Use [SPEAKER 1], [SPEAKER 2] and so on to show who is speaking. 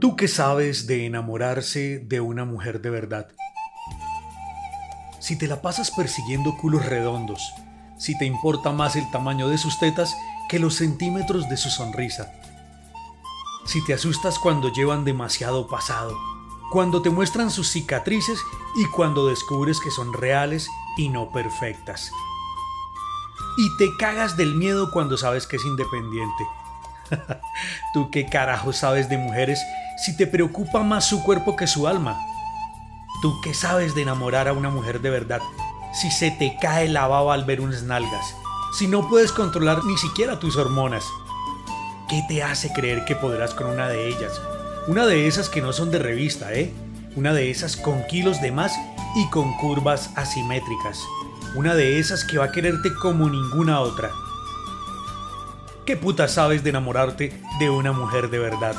[SPEAKER 1] ¿Tú qué sabes de enamorarse de una mujer de verdad? Si te la pasas persiguiendo culos redondos, si te importa más el tamaño de sus tetas que los centímetros de su sonrisa, si te asustas cuando llevan demasiado pasado, cuando te muestran sus cicatrices y cuando descubres que son reales y no perfectas. Y te cagas del miedo cuando sabes que es independiente. ¿Tú qué carajo sabes de mujeres si te preocupa más su cuerpo que su alma? ¿Tú qué sabes de enamorar a una mujer de verdad si se te cae la baba al ver unas nalgas? Si no puedes controlar ni siquiera tus hormonas. ¿Qué te hace creer que podrás con una de ellas? Una de esas que no son de revista, ¿eh? Una de esas con kilos de más y con curvas asimétricas. Una de esas que va a quererte como ninguna otra. ¿Qué puta sabes de enamorarte de una mujer de verdad?